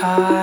Back